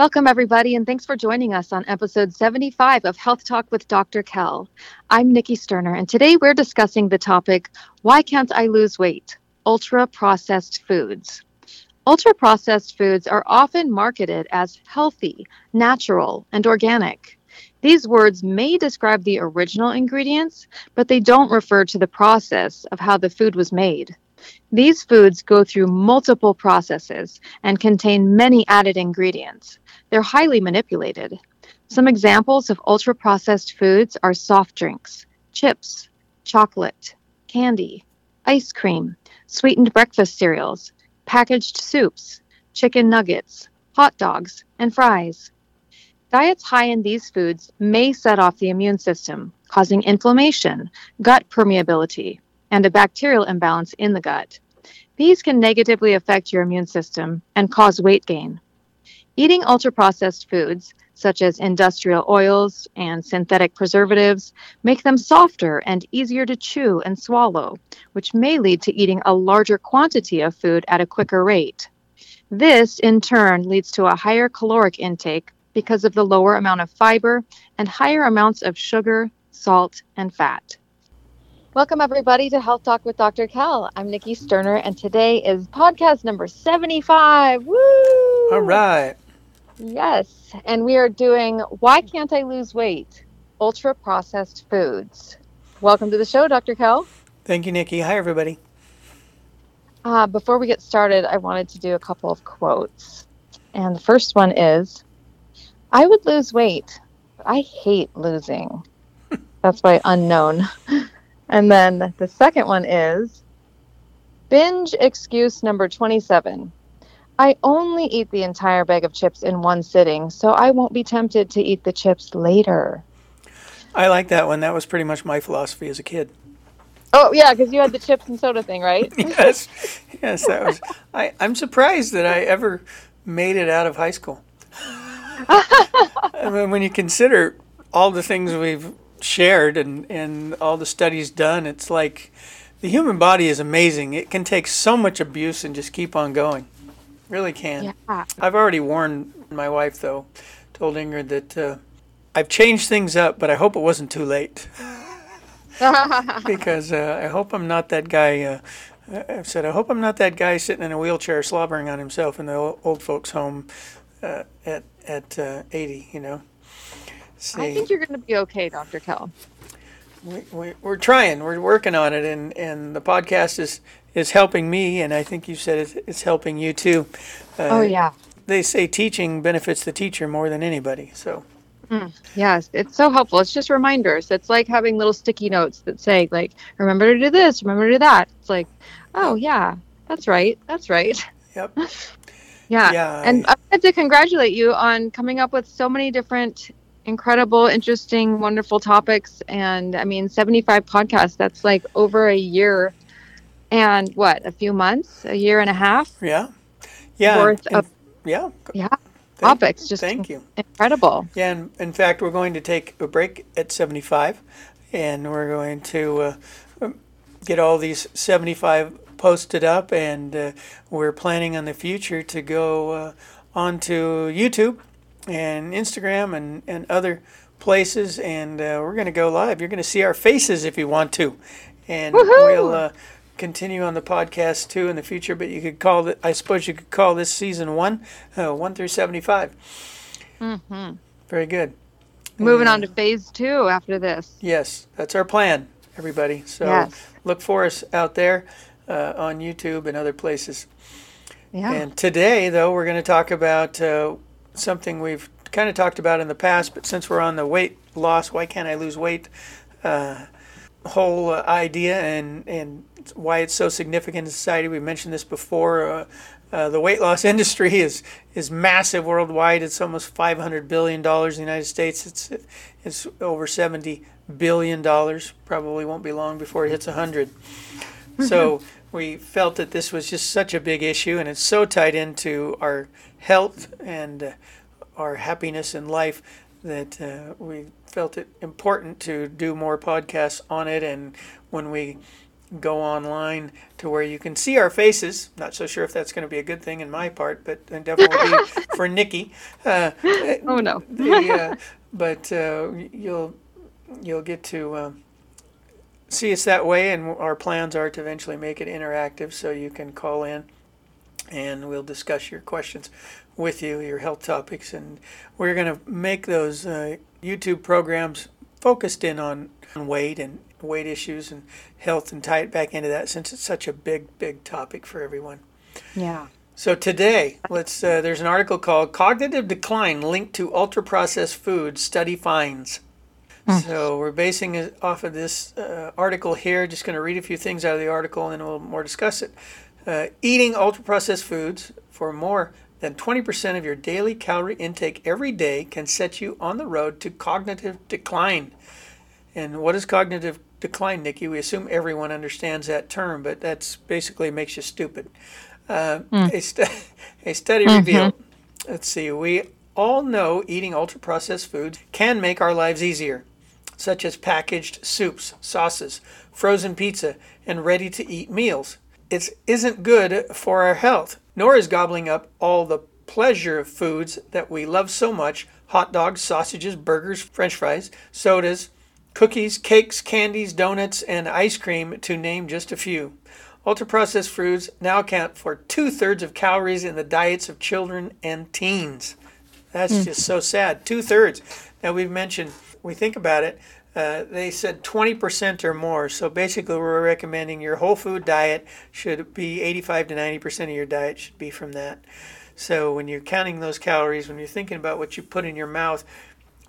Welcome, everybody, and thanks for joining us on episode 75 of Health Talk with Dr. Kell. I'm Nikki Sterner, and today we're discussing the topic Why Can't I Lose Weight? Ultra Processed Foods. Ultra processed foods are often marketed as healthy, natural, and organic. These words may describe the original ingredients, but they don't refer to the process of how the food was made. These foods go through multiple processes and contain many added ingredients. They're highly manipulated. Some examples of ultra processed foods are soft drinks, chips, chocolate, candy, ice cream, sweetened breakfast cereals, packaged soups, chicken nuggets, hot dogs, and fries. Diets high in these foods may set off the immune system, causing inflammation, gut permeability, and a bacterial imbalance in the gut. These can negatively affect your immune system and cause weight gain. Eating ultra processed foods, such as industrial oils and synthetic preservatives, make them softer and easier to chew and swallow, which may lead to eating a larger quantity of food at a quicker rate. This, in turn, leads to a higher caloric intake because of the lower amount of fiber and higher amounts of sugar, salt, and fat. Welcome, everybody, to Health Talk with Dr. Kell. I'm Nikki Sterner, and today is podcast number 75. Woo! All right. Yes, and we are doing Why Can't I Lose Weight? Ultra Processed Foods. Welcome to the show, Dr. Kell. Thank you, Nikki. Hi, everybody. Uh, before we get started, I wanted to do a couple of quotes. And the first one is I would lose weight, but I hate losing. That's by unknown. And then the second one is binge excuse number 27. I only eat the entire bag of chips in one sitting, so I won't be tempted to eat the chips later. I like that one. That was pretty much my philosophy as a kid. Oh yeah, because you had the chips and soda thing, right? yes, yes, that was. I, I'm surprised that I ever made it out of high school. I mean, when you consider all the things we've shared and, and all the studies done, it's like the human body is amazing. It can take so much abuse and just keep on going. Really can. Yeah. I've already warned my wife, though, told Ingrid that uh, I've changed things up, but I hope it wasn't too late. because uh, I hope I'm not that guy. Uh, I've said, I hope I'm not that guy sitting in a wheelchair slobbering on himself in the old folks' home uh, at, at uh, 80, you know. See. I think you're going to be okay, Dr. Kell. We, we, we're trying. We're working on it, and, and the podcast is, is helping me, and I think you said it's, it's helping you too. Uh, oh, yeah. They say teaching benefits the teacher more than anybody, so. Mm, yes, it's so helpful. It's just reminders. It's like having little sticky notes that say, like, remember to do this, remember to do that. It's like, oh, yeah, that's right, that's right. Yep. yeah. yeah. And I have to congratulate you on coming up with so many different incredible, interesting, wonderful topics. And I mean, 75 podcasts, that's like over a year and what, a few months, a year and a half? Yeah. Yeah. Worth and, of, yeah. Yeah. Thank, topics. Just thank you. Incredible. Yeah. And in fact, we're going to take a break at 75 and we're going to uh, get all these 75 posted up and uh, we're planning on the future to go uh, onto YouTube and Instagram and, and other places. And uh, we're going to go live. You're going to see our faces if you want to. And Woo-hoo! we'll uh, continue on the podcast too in the future. But you could call it, I suppose you could call this season one, uh, 1 through 75. Mm-hmm. Very good. Moving and, on to phase two after this. Yes, that's our plan, everybody. So yes. look for us out there uh, on YouTube and other places. Yeah. And today, though, we're going to talk about uh, something we've kind of talked about in the past, but since we're on the weight loss, why can't I lose weight? Uh, whole uh, idea and and why it's so significant in society. We mentioned this before. Uh, uh, the weight loss industry is is massive worldwide. It's almost 500 billion dollars in the United States. It's it's over 70 billion dollars. Probably won't be long before it hits 100. so we felt that this was just such a big issue, and it's so tied into our health and uh, our happiness in life that uh, we felt it important to do more podcasts on it. And when we go online to where you can see our faces. Not so sure if that's going to be a good thing in my part, but definitely for Nikki. Uh, oh no. the, uh, but uh, you'll you'll get to um, see us that way, and our plans are to eventually make it interactive, so you can call in, and we'll discuss your questions with you, your health topics, and we're going to make those uh, YouTube programs focused in on weight and weight issues and health and tie it back into that since it's such a big, big topic for everyone. Yeah. So today, let's. Uh, there's an article called "Cognitive Decline Linked to Ultra Processed Foods Study Finds." Mm. So we're basing it off of this uh, article here. Just going to read a few things out of the article, and then we'll more discuss it. Uh, eating ultra processed foods for more than 20% of your daily calorie intake every day can set you on the road to cognitive decline. And what is cognitive decline, Nikki? We assume everyone understands that term, but that's basically makes you stupid. Uh, mm. a, stu- a, study mm-hmm. revealed. Let's see. We all know eating ultra processed foods can make our lives easier, such as packaged soups, sauces, frozen pizza, and ready to eat meals. It isn't good for our health, nor is gobbling up all the pleasure foods that we love so much hot dogs, sausages, burgers, french fries, sodas, cookies, cakes, candies, donuts, and ice cream, to name just a few. Ultra processed foods now account for two thirds of calories in the diets of children and teens. That's mm. just so sad. Two thirds. Now, we've mentioned, we think about it, uh, they said 20% or more. So basically, we're recommending your whole food diet should be 85 to 90% of your diet should be from that. So when you're counting those calories, when you're thinking about what you put in your mouth,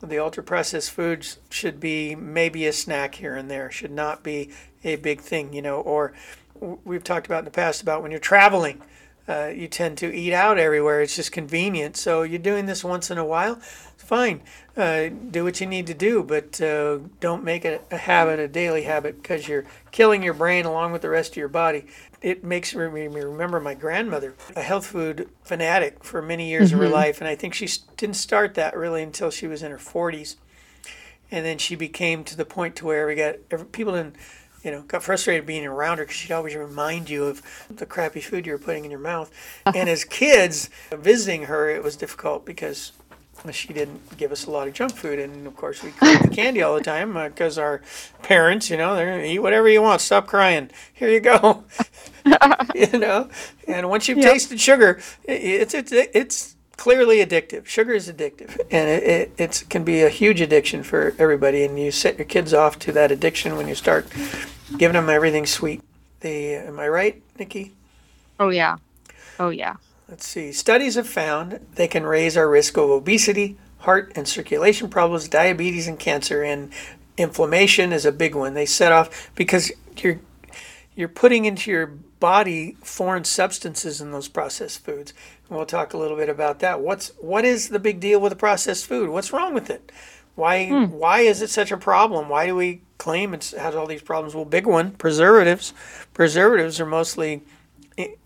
the ultra processed foods should be maybe a snack here and there, should not be a big thing, you know. Or we've talked about in the past about when you're traveling, uh, you tend to eat out everywhere. It's just convenient. So you're doing this once in a while, fine. Uh, do what you need to do, but uh, don't make it a habit, a daily habit, because you're killing your brain along with the rest of your body it makes me remember my grandmother, a health food fanatic for many years mm-hmm. of her mm-hmm. life. And I think she didn't start that really until she was in her 40s. And then she became to the point to where we got people didn't, you know, got frustrated being around her because she'd always remind you of the crappy food you were putting in your mouth. and as kids visiting her, it was difficult because she didn't give us a lot of junk food, and of course we eat the candy all the time because uh, our parents, you know, they're eat whatever you want. Stop crying. Here you go. you know, and once you've yep. tasted sugar, it's it's it's clearly addictive. Sugar is addictive, and it, it can be a huge addiction for everybody. And you set your kids off to that addiction when you start giving them everything sweet. The am I right, Nikki? Oh yeah, oh yeah. Let's see. Studies have found they can raise our risk of obesity, heart and circulation problems, diabetes, and cancer. And inflammation is a big one. They set off because you're you're putting into your body foreign substances in those processed foods. And we'll talk a little bit about that. What's what is the big deal with the processed food? What's wrong with it? Why hmm. why is it such a problem? Why do we claim it has all these problems? Well, big one, preservatives. Preservatives are mostly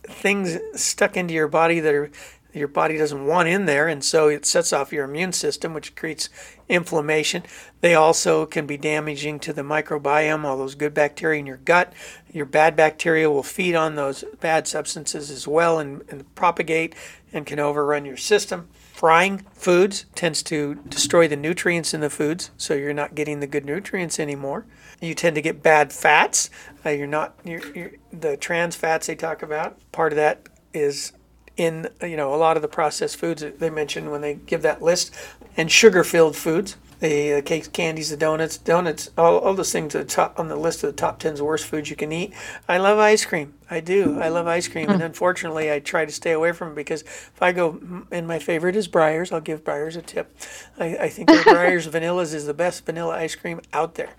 things stuck into your body that are your body doesn't want in there, and so it sets off your immune system, which creates inflammation. They also can be damaging to the microbiome, all those good bacteria in your gut. Your bad bacteria will feed on those bad substances as well and, and propagate and can overrun your system. Frying foods tends to destroy the nutrients in the foods, so you're not getting the good nutrients anymore. You tend to get bad fats. Uh, you're not you're, you're, the trans fats they talk about. Part of that is in you know a lot of the processed foods that they mention when they give that list, and sugar-filled foods. The, cakes, candies, the donuts, donuts, all, all those things are top on the list of the top 10 worst foods you can eat. I love ice cream. I do. I love ice cream, and hmm. unfortunately, I try to stay away from it because if I go, and my favorite is Breyers. I'll give Breyers a tip. I, I think Breyers Vanillas is the best vanilla ice cream out there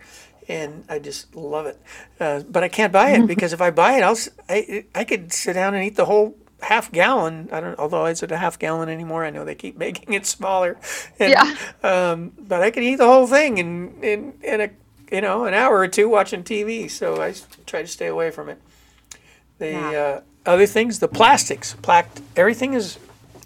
and I just love it. Uh, but I can't buy it because if I buy it, I'll I, I could sit down and eat the whole half gallon. I don't. Although is it a half gallon anymore? I know they keep making it smaller. And, yeah. Um, but I could eat the whole thing in in in a you know an hour or two watching TV. So I try to stay away from it. The yeah. uh, other things, the plastics, plaque, everything is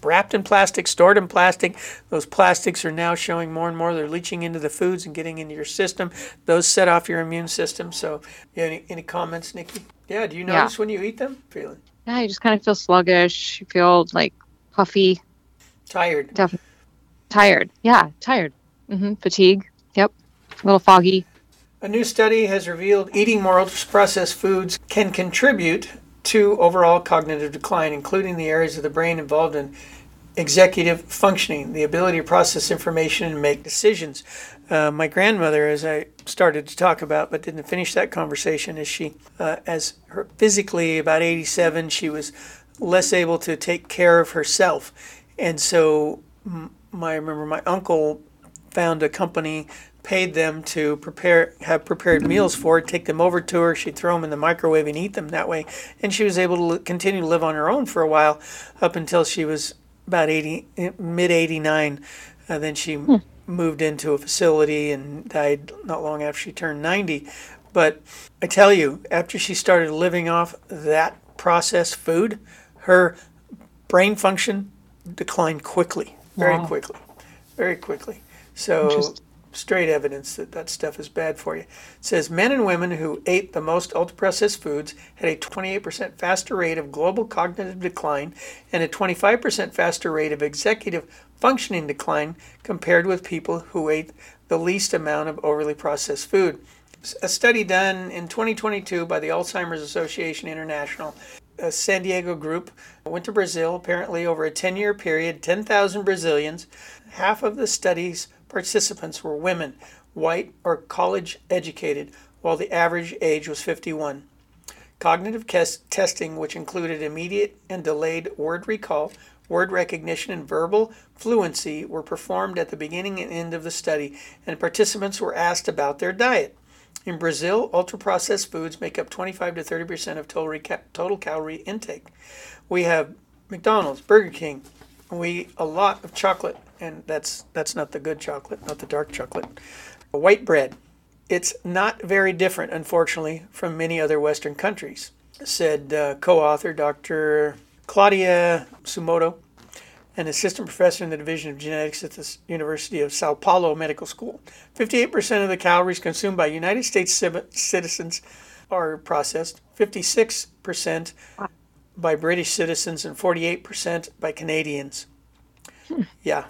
wrapped in plastic, stored in plastic. Those plastics are now showing more and more. They're leaching into the foods and getting into your system. Those set off your immune system. So, any, any comments, Nikki? Yeah, do you notice yeah. when you eat them? Feeling? Yeah, you just kind of feel sluggish. You feel like puffy. Tired. Definitely. Tired. Yeah, tired. Mm-hmm. Fatigue. Yep. A little foggy. A new study has revealed eating more ultra processed foods can contribute to overall cognitive decline, including the areas of the brain involved in executive functioning, the ability to process information and make decisions. Uh, my grandmother, as I started to talk about, but didn't finish that conversation, is she, uh, as her physically about 87, she was less able to take care of herself, and so I remember my uncle found a company paid them to prepare have prepared meals for her, take them over to her. She'd throw them in the microwave and eat them that way. And she was able to continue to live on her own for a while up until she was about 80, mid 89. Uh, then she hmm. moved into a facility and died not long after she turned 90. But I tell you, after she started living off that processed food, her brain function declined quickly, very wow. quickly, very quickly. So straight evidence that that stuff is bad for you. It says men and women who ate the most ultra processed foods had a 28% faster rate of global cognitive decline and a 25% faster rate of executive functioning decline compared with people who ate the least amount of overly processed food. A study done in 2022 by the Alzheimer's Association International a San Diego group went to Brazil, apparently over a 10 year period, 10,000 Brazilians. Half of the study's participants were women, white or college educated, while the average age was 51. Cognitive testing, which included immediate and delayed word recall, word recognition, and verbal fluency, were performed at the beginning and end of the study, and participants were asked about their diet. In Brazil, ultra processed foods make up 25 to 30 percent of total, total calorie intake. We have McDonald's, Burger King, we eat a lot of chocolate and that's that's not the good chocolate, not the dark chocolate. White bread. It's not very different, unfortunately, from many other Western countries, said uh, co-author Dr. Claudia Suemoto, an assistant professor in the Division of Genetics at the University of Sao Paulo Medical School. 58% of the calories consumed by United States citizens are processed, 56% by British citizens, and 48% by Canadians. Yeah.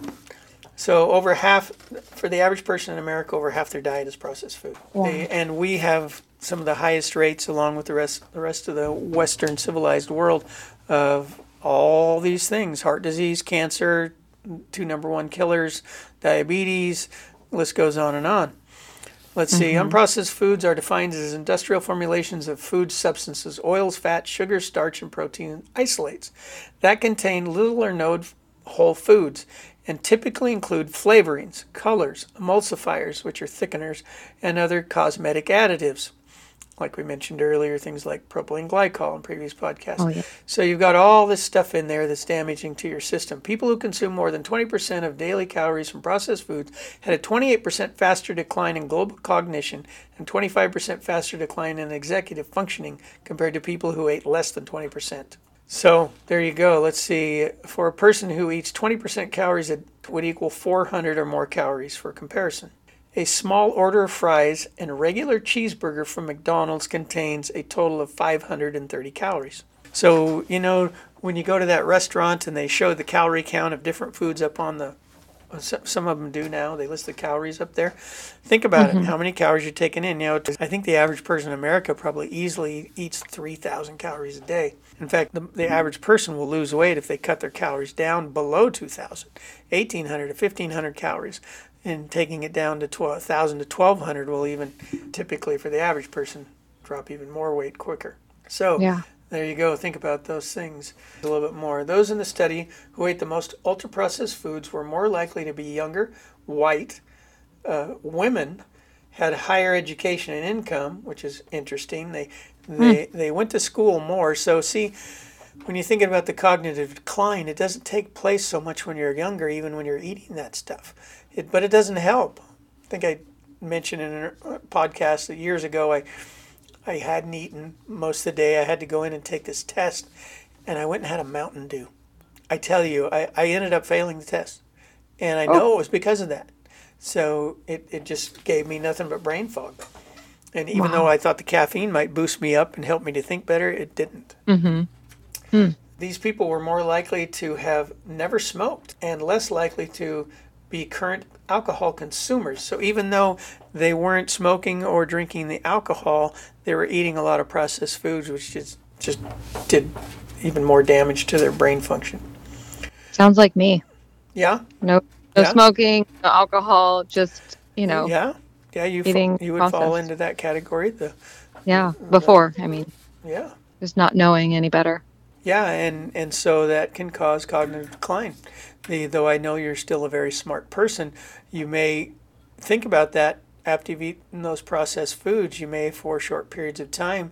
So over half, for the average person in America, over half their diet is processed food. Wow. They, and we have some of the highest rates, along with the rest, the rest of the Western civilized world, of all these things: heart disease, cancer, two number one killers, diabetes. List goes on and on. Let's see. Mm-hmm. Unprocessed foods are defined as industrial formulations of food substances, oils, fat, sugar, starch, and protein isolates that contain little or no whole foods and typically include flavorings, colors, emulsifiers, which are thickeners, and other cosmetic additives. Like we mentioned earlier, things like propylene glycol in previous podcasts. Oh, yeah. So you've got all this stuff in there that's damaging to your system. People who consume more than 20% of daily calories from processed foods had a 28% faster decline in global cognition and 25% faster decline in executive functioning compared to people who ate less than 20%. So there you go. Let's see. For a person who eats 20% calories, it would equal 400 or more calories for comparison. A small order of fries and a regular cheeseburger from McDonald's contains a total of 530 calories. So, you know, when you go to that restaurant and they show the calorie count of different foods up on the some of them do now. They list the calories up there. Think about mm-hmm. it. How many calories you're taking in? You know, I think the average person in America probably easily eats 3,000 calories a day. In fact, the, the average person will lose weight if they cut their calories down below 2,000, 1,800 to 1,500 calories. And taking it down to 1,000 to 1,200 will even typically, for the average person, drop even more weight quicker. So yeah. There you go. Think about those things a little bit more. Those in the study who ate the most ultra processed foods were more likely to be younger, white. Uh, women had higher education and income, which is interesting. They they mm. they went to school more. So see, when you're thinking about the cognitive decline, it doesn't take place so much when you're younger, even when you're eating that stuff. It, but it doesn't help. I think I mentioned in a podcast that years ago I I hadn't eaten most of the day. I had to go in and take this test, and I went and had a Mountain Dew. I tell you, I, I ended up failing the test. And I know oh. it was because of that. So it, it just gave me nothing but brain fog. And even wow. though I thought the caffeine might boost me up and help me to think better, it didn't. Mm-hmm. Hmm. These people were more likely to have never smoked and less likely to be current alcohol consumers. So even though they weren't smoking or drinking the alcohol, they were eating a lot of processed foods, which just just did even more damage to their brain function. Sounds like me. Yeah. No, no yeah. smoking, no alcohol, just you know. Yeah, yeah. You eating fa- you would processed. fall into that category. The yeah before I mean. Yeah. Just not knowing any better. Yeah, and and so that can cause cognitive decline. The, though I know you're still a very smart person, you may think about that after you've eaten those processed foods. You may, for short periods of time,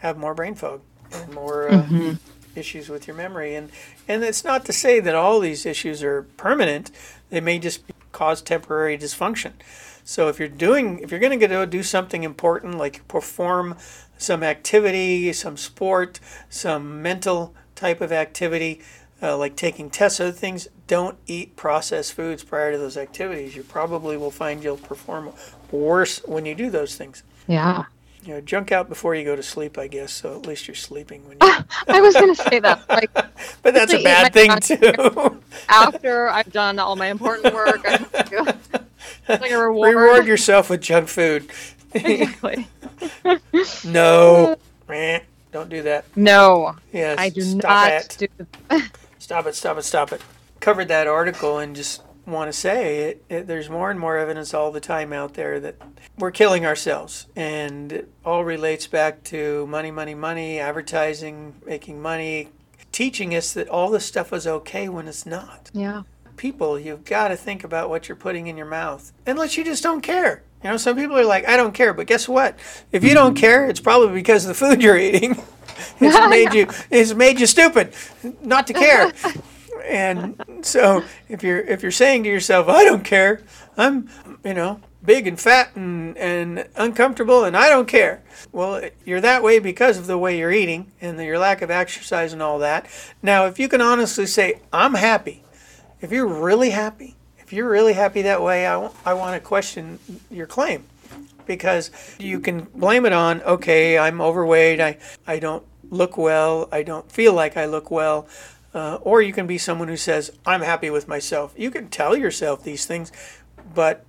have more brain fog and more uh, mm-hmm. issues with your memory. And and it's not to say that all these issues are permanent. They may just cause temporary dysfunction. So if you're doing, if you're going to go do something important, like perform some activity, some sport, some mental type of activity, uh, like taking tests, other things, don't eat processed foods prior to those activities. You probably will find you'll perform worse when you do those things. Yeah. You know, junk out before you go to sleep, I guess. So at least you're sleeping when you. I was going to say that. Like, but that's a bad thing too. After I've done all my important work, like a reward. Reward yourself with junk food. exactly. no, don't do that. No. Yes. I do not it. do. stop it! Stop it! Stop it! Covered that article and just want to say it, it, there's more and more evidence all the time out there that we're killing ourselves and it all relates back to money money money advertising making money teaching us that all this stuff is okay when it's not yeah people, you've got to think about what you're putting in your mouth. Unless you just don't care. You know, some people are like, I don't care. But guess what? If you don't care, it's probably because of the food you're eating. it's made you it's made you stupid not to care. and so if you're if you're saying to yourself, I don't care, I'm you know, big and fat and, and uncomfortable and I don't care. Well, you're that way because of the way you're eating and your lack of exercise and all that. Now, if you can honestly say, I'm happy, if you're really happy, if you're really happy that way, I, w- I want to question your claim because you can blame it on, okay, I'm overweight, I, I don't look well, I don't feel like I look well. Uh, or you can be someone who says, I'm happy with myself. You can tell yourself these things, but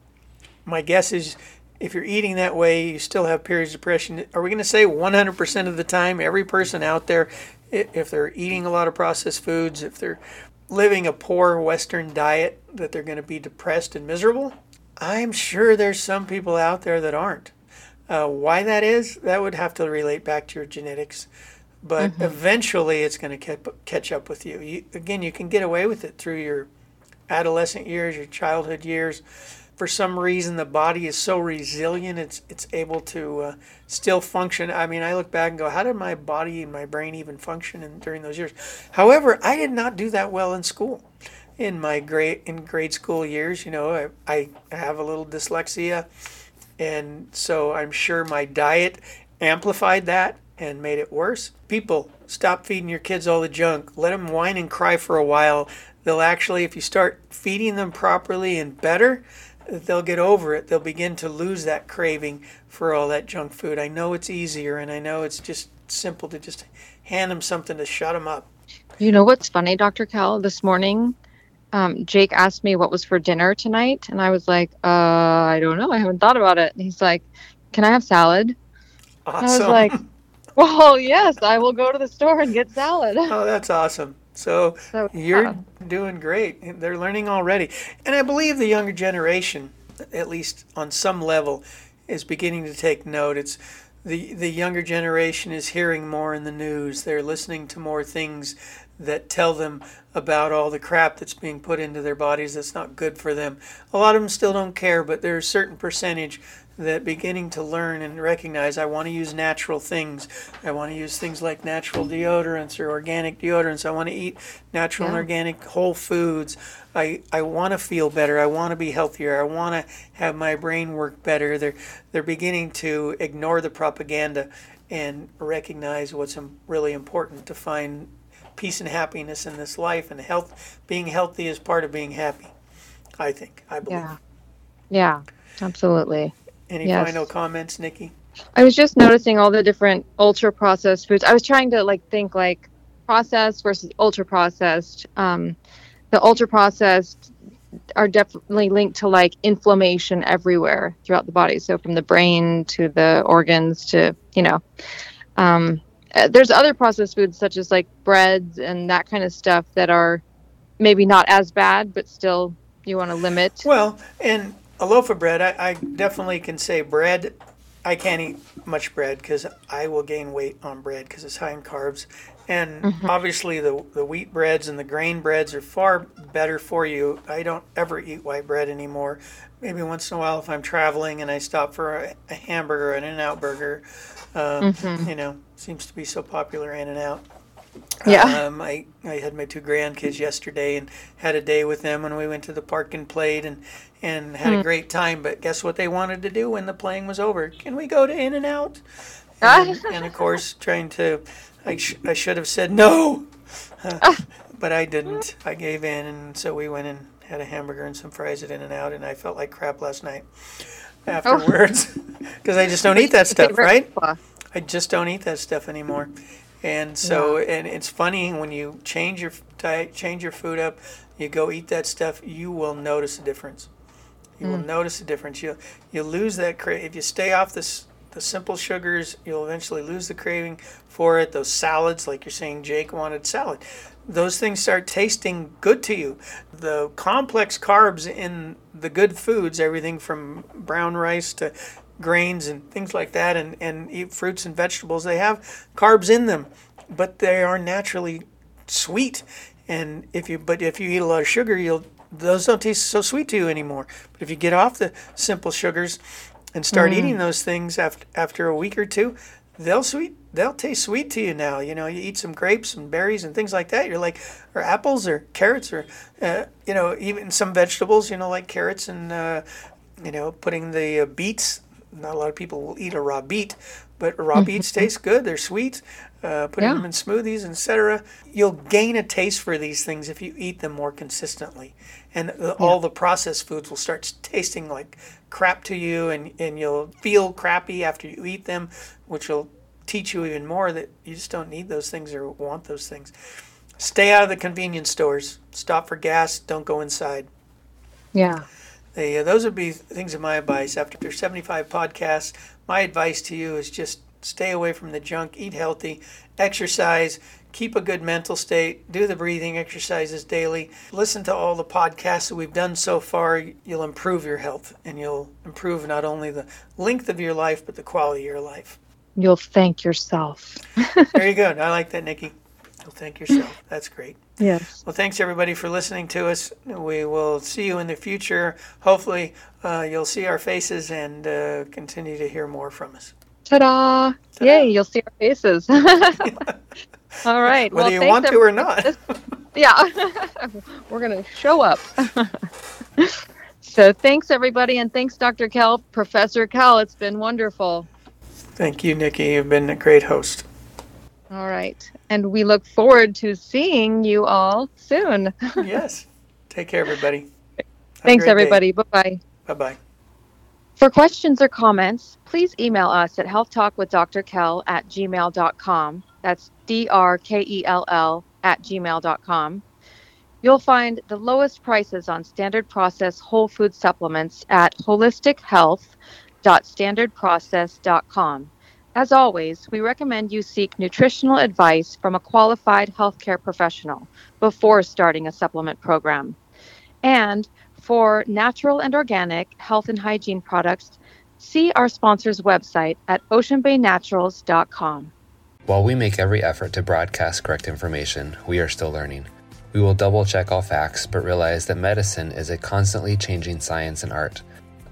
my guess is if you're eating that way, you still have periods of depression. Are we going to say 100% of the time, every person out there, if they're eating a lot of processed foods, if they're living a poor Western diet that they're going to be depressed and miserable? I'm sure there's some people out there that aren't. Uh, why that is, that would have to relate back to your genetics. But mm-hmm. eventually it's going to catch up with you. you. Again, you can get away with it through your adolescent years, your childhood years for some reason the body is so resilient it's it's able to uh, still function i mean i look back and go how did my body and my brain even function in, during those years however i did not do that well in school in my grade in grade school years you know I, I have a little dyslexia and so i'm sure my diet amplified that and made it worse people stop feeding your kids all the junk let them whine and cry for a while they'll actually if you start feeding them properly and better they'll get over it. They'll begin to lose that craving for all that junk food. I know it's easier, and I know it's just simple to just hand them something to shut them up. You know what's funny, Dr. Kell? This morning, um, Jake asked me what was for dinner tonight, and I was like, uh, I don't know. I haven't thought about it. And he's like, Can I have salad? Awesome. I was like, Well, yes, I will go to the store and get salad. Oh, that's awesome. So, so you're yeah. doing great. They're learning already. And I believe the younger generation, at least on some level, is beginning to take note. It's the, the younger generation is hearing more in the news. They're listening to more things that tell them about all the crap that's being put into their bodies that's not good for them. A lot of them still don't care, but there's a certain percentage that beginning to learn and recognize I want to use natural things. I want to use things like natural deodorants or organic deodorants. I want to eat natural yeah. and organic whole foods. I, I want to feel better. I want to be healthier. I want to have my brain work better. They're they're beginning to ignore the propaganda and recognize what's really important to find peace and happiness in this life, and health, being healthy is part of being happy. I think. I believe. Yeah. Yeah. Absolutely. Any Yes. final comments, Nikki? I was just noticing all the different ultra processed foods. I was trying to like think like processed versus ultra processed. Um, the ultra processed are definitely linked to like inflammation everywhere throughout the body. So from the brain to the organs to you know, um, uh, there's other processed foods such as like breads and that kind of stuff that are maybe not as bad, but still you want to limit. Well, and a loaf of bread, I, I definitely can say bread. I can't eat much bread because I will gain weight on bread because it's high in carbs. And obviously, the, the wheat breads and the grain breads are far better for you. I don't ever eat white bread anymore. Maybe once in a while if I'm traveling and I stop for a, a hamburger, an In and Out burger. Um, You know, seems to be so popular, In and Out. Yeah. Um, I, I had my two grandkids yesterday and had a day with them when we went to the park and played and, and had a great time. But guess what they wanted to do when the playing was over? Can we go to In and Out? And, and of course, trying to, I, sh- I should have said no, Uh, but I didn't. I gave in, and so we went and had a hamburger and some fries at In and Out, and I felt like crap last night afterwards because I just don't eat that stuff, right? I just don't eat that stuff anymore. And so, and it's funny when you change your diet, change your food up, you go eat that stuff, you will notice a difference. You will hmm. notice a difference. You you lose that cra- if you stay off this the simple sugars, you'll eventually lose the craving for it. Those salads, like you're saying, Jake wanted salad. Those things start tasting good to you. The complex carbs in the good foods, everything from brown rice to grains and things like that, and, and eat fruits and vegetables, they have carbs in them, but they are naturally sweet. And if you but if you eat a lot of sugar, you'll those don't taste so sweet to you anymore. But if you get off the simple sugars and start eating those things after after a week or two, they'll sweet they'll taste sweet to you now. You know, you eat some grapes and berries and things like that. You're like, or apples or carrots or uh, you know even some vegetables. You know, like carrots and uh, you know putting the uh, beets. Not a lot of people will eat a raw beet, but raw beets taste good. They're sweet. Uh, putting Yeah. them in smoothies, etc. You'll gain a taste for these things if you eat them more consistently, and the, all the processed foods will start tasting like crap to you, and, and you'll feel crappy after you eat them, which will teach you even more that you just don't need those things or want those things. Stay out of the convenience stores. Stop for gas. Don't go inside. Yeah. They, uh, those would be things of my advice. After 75 podcasts, my advice to you is just stay away from the junk, eat healthy, exercise, keep a good mental state, do the breathing exercises daily, listen to all the podcasts that we've done so far. You'll improve your health and you'll improve not only the length of your life, but the quality of your life. You'll thank yourself. There you go. I like that, Nikki. You'll thank yourself. That's great. Yes. Well, thanks everybody for listening to us. We will see you in the future. Hopefully, uh, you'll see our faces and uh, continue to hear more from us. Ta-da! Yay! You'll see our faces. All right. Whether well, you want to or not. Yeah, we're gonna show up. so thanks everybody, and thanks Dr. Kell, Professor Kell. It's been wonderful. Thank you, Nikki. You've been a great host. All right, and we look forward to seeing you all soon. yes. Take care, everybody. thanks everybody. Bye bye. Bye bye. For questions or comments, please email us at healthtalkwithdrkell at gmail.com. That's D R K E L L at gmail.com. You'll find the lowest prices on standard process whole food supplements at holistichealth.standardprocess.com. As always, we recommend you seek nutritional advice from a qualified healthcare professional before starting a supplement program. And for natural and organic health and hygiene products, see our sponsor's website at oceanbaynaturals.com. While we make every effort to broadcast correct information, we are still learning. We will double check all facts, but realize that medicine is a constantly changing science and art.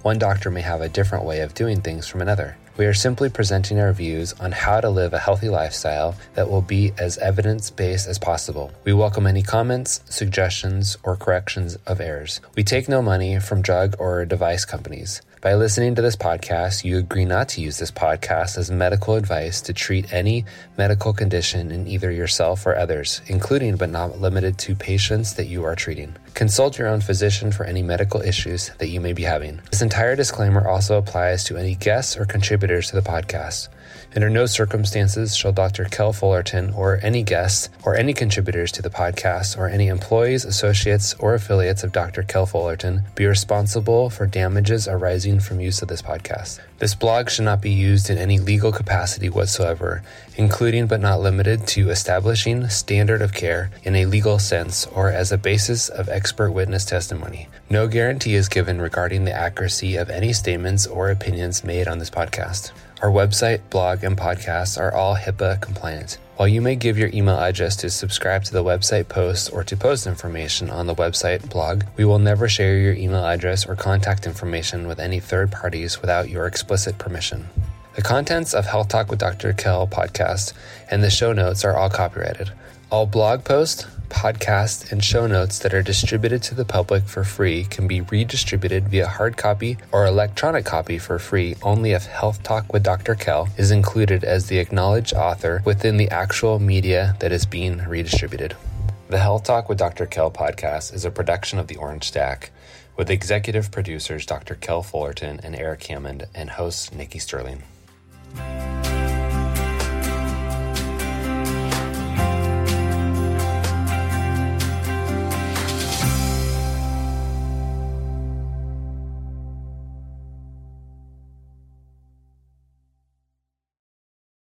One doctor may have a different way of doing things from another. We are simply presenting our views on how to live a healthy lifestyle that will be as evidence based as possible. We welcome any comments, suggestions, or corrections of errors. We take no money from drug or device companies, By listening to this podcast, you agree not to use this podcast as medical advice to treat any medical condition in either yourself or others, including but not limited to patients that you are treating. Consult your own physician for any medical issues that you may be having. This entire disclaimer also applies to any guests or contributors to the podcast. Under no circumstances shall Dr. Kell Fullerton or any guests or any contributors to the podcast or any employees, associates, or affiliates of Dr. Kell Fullerton be responsible for damages arising from use of this podcast. This blog should not be used in any legal capacity whatsoever, including but not limited to establishing standard of care in a legal sense or as a basis of expert witness testimony. No guarantee is given regarding the accuracy of any statements or opinions made on this podcast. Our website, blog, and podcasts are all HIPAA compliant. While you may give your email address to subscribe to the website posts or to post information on the website blog, we will never share your email address or contact information with any third parties without your explicit permission. The contents of Health Talk with Dr. Kell podcast and the show notes are all copyrighted. All blog posts, podcasts, and show notes that are distributed to the public for free can be redistributed via hard copy or electronic copy for free only if Health Talk with Dr. Kell is included as the acknowledged author within the actual media that is being redistributed. The Health Talk with Dr. Kell podcast is a production of the Orange Stack with executive producers Dr. Kell Fullerton and Eric Hammond and host Nikki Sterling.